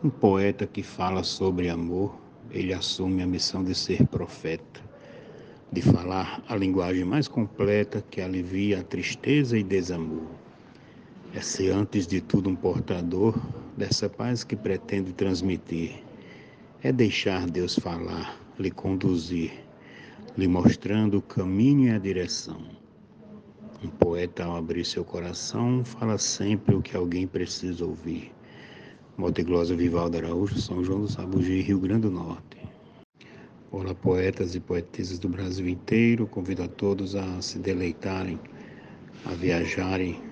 Um poeta que fala sobre amor, ele assume a missão de ser profeta, de falar a linguagem mais completa que alivia a tristeza e desamor. É ser antes de tudo um portador dessa paz que pretende transmitir. É deixar Deus falar, lhe conduzir, lhe mostrando o caminho e a direção. Um poeta, ao abrir seu coração, fala sempre o que alguém precisa ouvir. Monteglosa Vivaldo Araújo, São João do Sabugi, Rio Grande do Norte. Olá, poetas e poetisas do Brasil inteiro, convido a todos a se deleitarem, a viajarem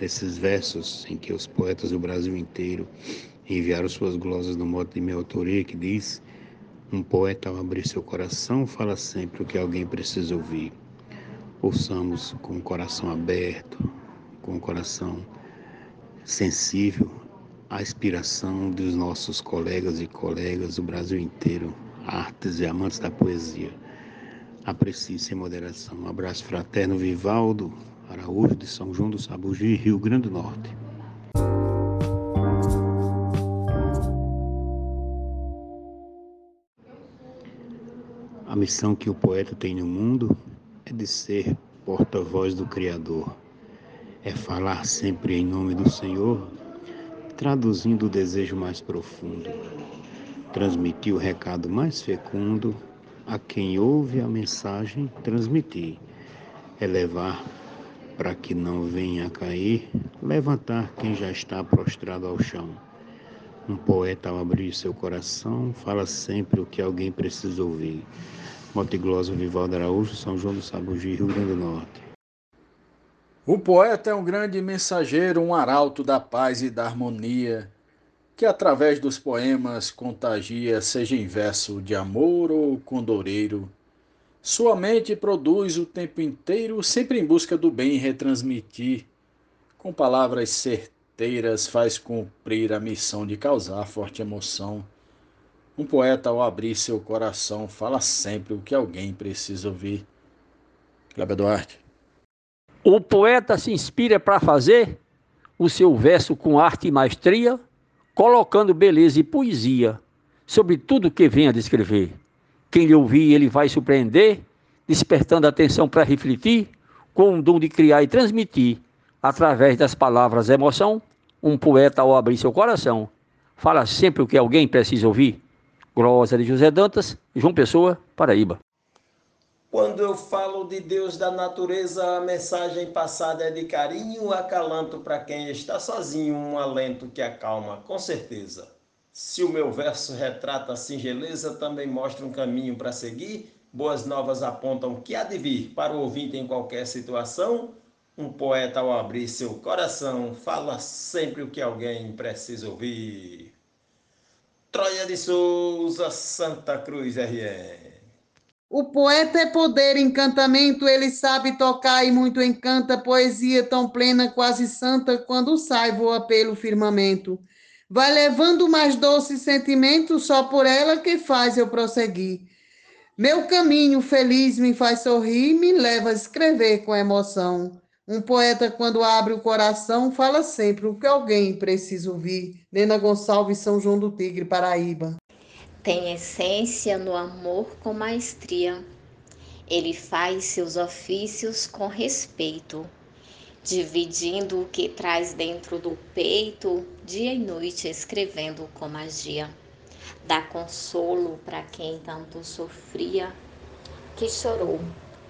nesses versos em que os poetas do Brasil inteiro enviaram suas glosas no modo de minha autoria, que diz: Um poeta, ao abrir seu coração, fala sempre o que alguém precisa ouvir. Ouçamos com o coração aberto, com o coração sensível a inspiração dos nossos colegas e colegas do Brasil inteiro, artes e amantes da poesia. Aprecie sem moderação. Um abraço fraterno, Vivaldo Araújo, de São João do Sabugi, Rio Grande do Norte. A missão que o poeta tem no mundo é de ser porta-voz do Criador, é falar sempre em nome do Senhor traduzindo o desejo mais profundo, transmitir o recado mais fecundo a quem ouve a mensagem transmitir, é levar para que não venha a cair, levantar quem já está prostrado ao chão. Um poeta, ao abrir seu coração, fala sempre o que alguém precisa ouvir. Motigloso Vivaldo Araújo, São João do Sabugi, Rio Grande do Norte. O poeta é um grande mensageiro, um arauto da paz e da harmonia, que através dos poemas contagia, seja em verso de amor ou condoreiro. Sua mente produz o tempo inteiro, sempre em busca do bem retransmitir. Com palavras certeiras faz cumprir a missão de causar forte emoção. Um poeta, ao abrir seu coração, fala sempre o que alguém precisa ouvir. Cláudio Duarte. O poeta se inspira para fazer o seu verso com arte e maestria, colocando beleza e poesia sobre tudo que vem a descrever. Quem lhe ouvir, ele vai surpreender, despertando atenção para refletir, com o dom de criar e transmitir, através das palavras emoção, um poeta ao abrir seu coração, fala sempre o que alguém precisa ouvir. Glosa de José Dantas, João Pessoa, Paraíba. Quando eu falo de Deus da natureza, a mensagem passada é de carinho, acalanto para quem está sozinho, um alento que acalma, com certeza. Se o meu verso retrata a singeleza, também mostra um caminho para seguir. Boas novas apontam que há de vir para o ouvinte em qualquer situação. Um poeta, ao abrir seu coração, fala sempre o que alguém precisa ouvir. Troia de Souza, Santa Cruz, RN. O poeta é poder, encantamento, ele sabe tocar e muito encanta, poesia tão plena, quase santa, quando sai voa pelo firmamento. Vai levando mais doce sentimento, só por ela que faz eu prosseguir. Meu caminho feliz me faz sorrir, me leva a escrever com emoção. Um poeta, quando abre o coração, fala sempre o que alguém precisa ouvir. Nena Gonçalves, São João do Tigre, Paraíba tem essência no amor com maestria. Ele faz seus ofícios com respeito, dividindo o que traz dentro do peito, dia e noite escrevendo com magia. Dá consolo para quem tanto sofria, que chorou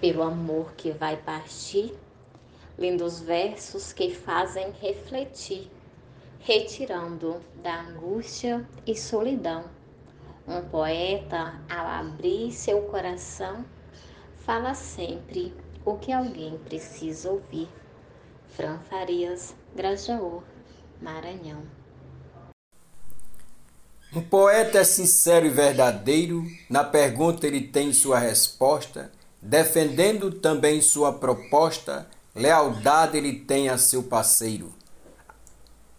pelo amor que vai partir. Lindos versos que fazem refletir, retirando da angústia e solidão um poeta, ao abrir seu coração, fala sempre o que alguém precisa ouvir. Fran Farias, Grajaú, Maranhão. Um poeta é sincero e verdadeiro, na pergunta ele tem sua resposta, defendendo também sua proposta, lealdade ele tem a seu parceiro.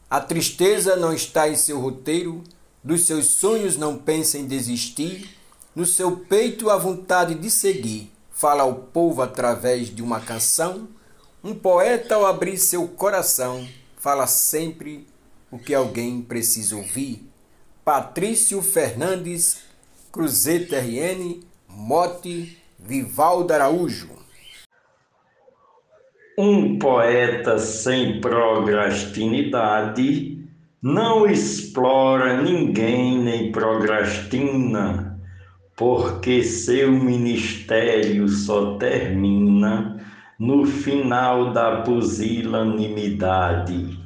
A tristeza não está em seu roteiro, dos seus sonhos não pensa em desistir, no seu peito a vontade de seguir. Fala ao povo através de uma canção. Um poeta, ao abrir seu coração, fala sempre o que alguém precisa ouvir. Patrício Fernandes, Cruzeta RN, Mote, Vivaldo Araújo. Um poeta sem procrastinidade não explora ninguém nem procrastina, porque seu ministério só termina no final da pusilanimidade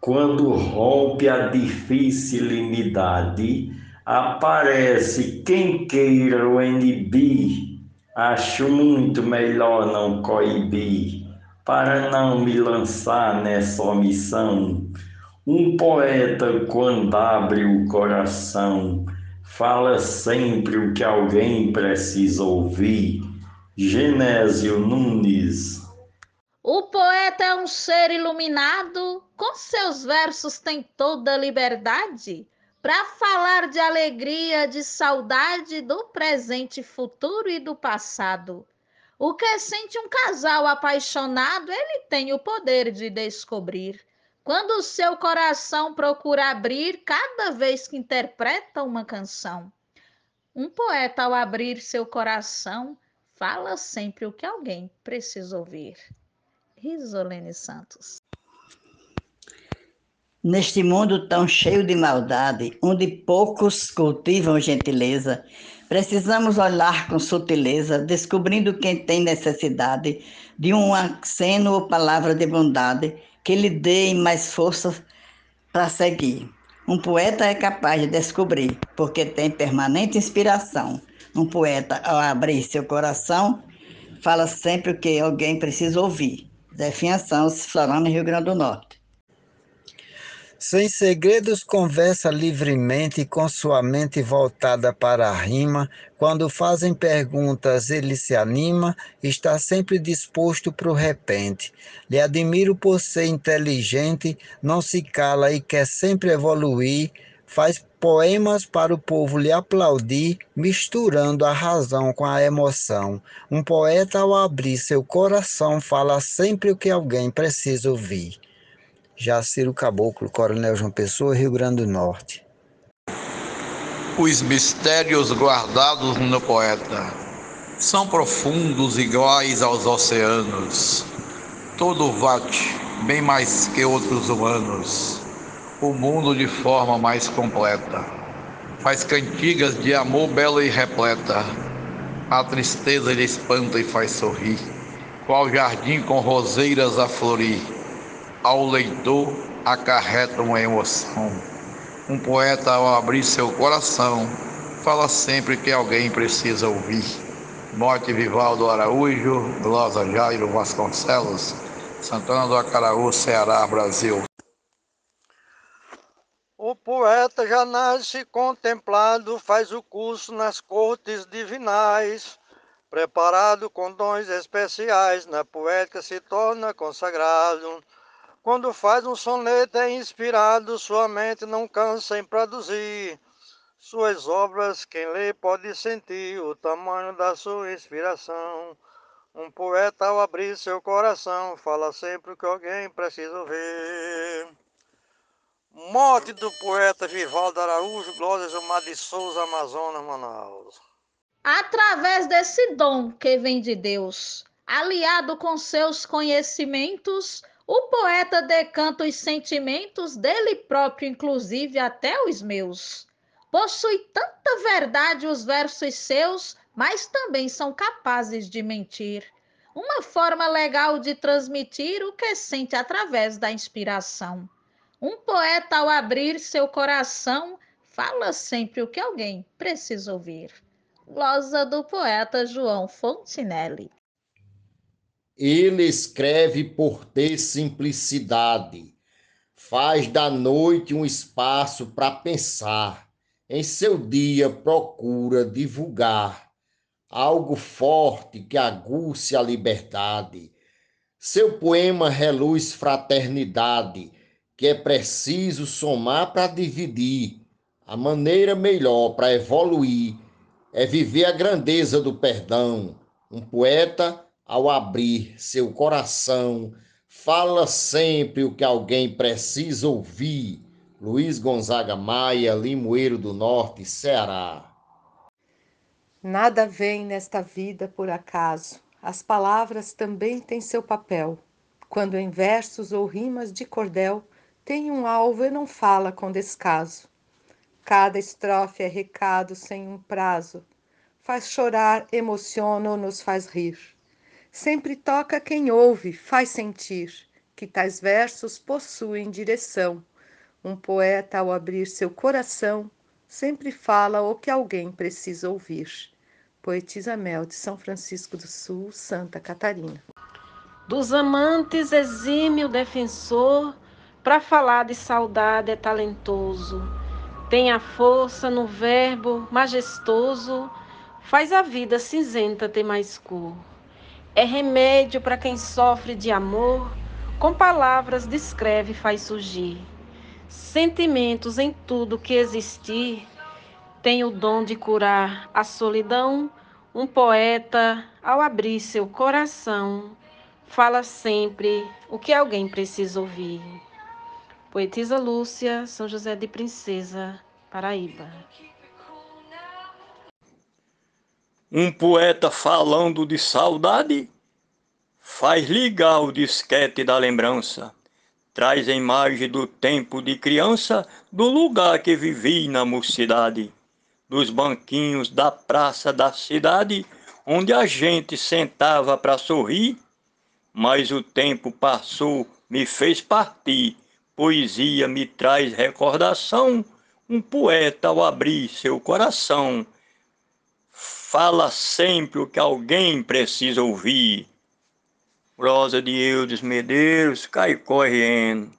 quando rompe a dificilidade, aparece quem queira o inibir. Acho muito melhor não coibir, para não me lançar nessa omissão. Um poeta, quando abre o coração, fala sempre o que alguém precisa ouvir. Genésio Nunes o poeta é um ser iluminado, com seus versos tem toda liberdade para falar de alegria, de saudade, do presente, futuro e do passado. O que sente um casal apaixonado, ele tem o poder de descobrir. Quando o seu coração procura abrir cada vez que interpreta uma canção. Um poeta, ao abrir seu coração, fala sempre o que alguém precisa ouvir. Risolene Santos. Neste mundo tão cheio de maldade, onde poucos cultivam gentileza, precisamos olhar com sutileza, descobrindo quem tem necessidade de um aceno ou palavra de bondade que lhe dê mais força para seguir. Um poeta é capaz de descobrir, porque tem permanente inspiração. Um poeta, ao abrir seu coração, fala sempre o que alguém precisa ouvir. Definhação, Florando, Rio Grande do Norte. Sem segredos, conversa livremente com sua mente voltada para a rima. Quando fazem perguntas, ele se anima, está sempre disposto para o repente. Lhe admiro por ser inteligente, não se cala e quer sempre evoluir. Faz poemas para o povo lhe aplaudir, misturando a razão com a emoção. Um poeta, ao abrir seu coração, fala sempre o que alguém precisa ouvir. Jaciro Caboclo, Coronel João Pessoa, Rio Grande do Norte. Os mistérios guardados no poeta são profundos iguais aos oceanos. Todo vate, bem mais que outros humanos o mundo de forma mais completa. Faz cantigas de amor bela e repleta. A tristeza lhe espanta e faz sorrir. Qual jardim com roseiras a florir. Ao leitor acarreta uma emoção. Um poeta, ao abrir seu coração, fala sempre que alguém precisa ouvir. Morte Vivaldo Araújo, Glosa Jairo Vasconcelos, Santana do Acaraú, Ceará, Brasil. O poeta já nasce contemplado, faz o curso nas cortes divinais. Preparado com dons especiais, na poética se torna consagrado. Quando faz um soneto é inspirado, sua mente não cansa em produzir. Suas obras, quem lê pode sentir o tamanho da sua inspiração. Um poeta, ao abrir seu coração, fala sempre o que alguém precisa ouvir. Morte do poeta Vivaldo Araújo, Glória Gilmar de Souza, Amazonas, Manaus. Através desse dom que vem de Deus, aliado com seus conhecimentos, o poeta decanta os sentimentos dele próprio, inclusive até os meus. Possui tanta verdade os versos seus, mas também são capazes de mentir. Uma forma legal de transmitir o que sente através da inspiração. Um poeta, ao abrir seu coração, fala sempre o que alguém precisa ouvir. Glosa do poeta João Fontinelli. Ele escreve por ter simplicidade, faz da noite um espaço para pensar. Em seu dia procura divulgar algo forte que aguce a liberdade. Seu poema reluz fraternidade que é preciso somar para dividir. A maneira melhor para evoluir é viver a grandeza do perdão. Um poeta, ao abrir seu coração, fala sempre o que alguém precisa ouvir. Luiz Gonzaga Maia, Limoeiro do Norte, Ceará. Nada vem nesta vida por acaso. As palavras também têm seu papel. Quando em versos ou rimas de cordel tem um alvo e não fala com descaso. Cada estrofe é recado sem um prazo. Faz chorar, emociona ou nos faz rir. Sempre toca quem ouve, faz sentir que tais versos possuem direção um poeta, ao abrir seu coração, sempre fala o que alguém precisa ouvir. Poetisa Mel, de São Francisco do Sul, Santa Catarina. Dos amantes, exímio defensor, para falar de saudade é talentoso. Tem a força no verbo majestoso, faz a vida cinzenta ter mais cor. É remédio para quem sofre de amor, com palavras descreve e faz surgir sentimentos em tudo que existir, tem o dom de curar a solidão. Um poeta, ao abrir seu coração, fala sempre o que alguém precisa ouvir. Poetisa Lúcia, São José de Princesa, Paraíba. Um poeta falando de saudade faz ligar o disquete da lembrança traz a imagem do tempo de criança, do lugar que vivi na mocidade, dos banquinhos da praça da cidade, onde a gente sentava para sorrir, mas o tempo passou, me fez partir. Poesia me traz recordação, um poeta ao abrir seu coração fala sempre o que alguém precisa ouvir. Rosa de Eudes Medeiros, Caicó RN.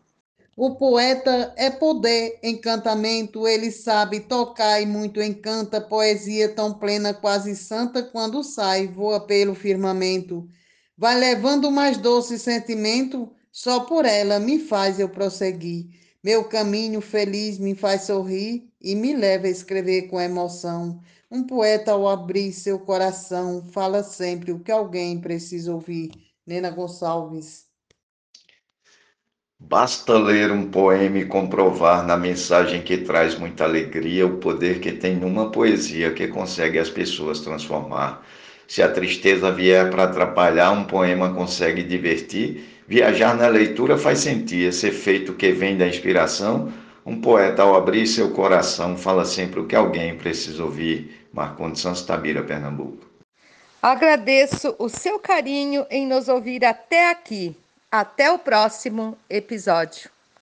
O poeta é poder, encantamento, ele sabe tocar e muito encanta, poesia tão plena, quase santa, quando sai, voa pelo firmamento. Vai levando mais doce sentimento, só por ela me faz eu prosseguir. Meu caminho feliz me faz sorrir e me leva a escrever com emoção. Um poeta, ao abrir seu coração, fala sempre o que alguém precisa ouvir. Nena Gonçalves. Basta ler um poema e comprovar na mensagem que traz muita alegria o poder que tem numa poesia que consegue as pessoas transformar. Se a tristeza vier para atrapalhar, um poema consegue divertir. Viajar na leitura faz sentir esse efeito que vem da inspiração. Um poeta, ao abrir seu coração, fala sempre o que alguém precisa ouvir. Marcondes Santos Tabira, Pernambuco. Agradeço o seu carinho em nos ouvir até aqui. Até o próximo episódio.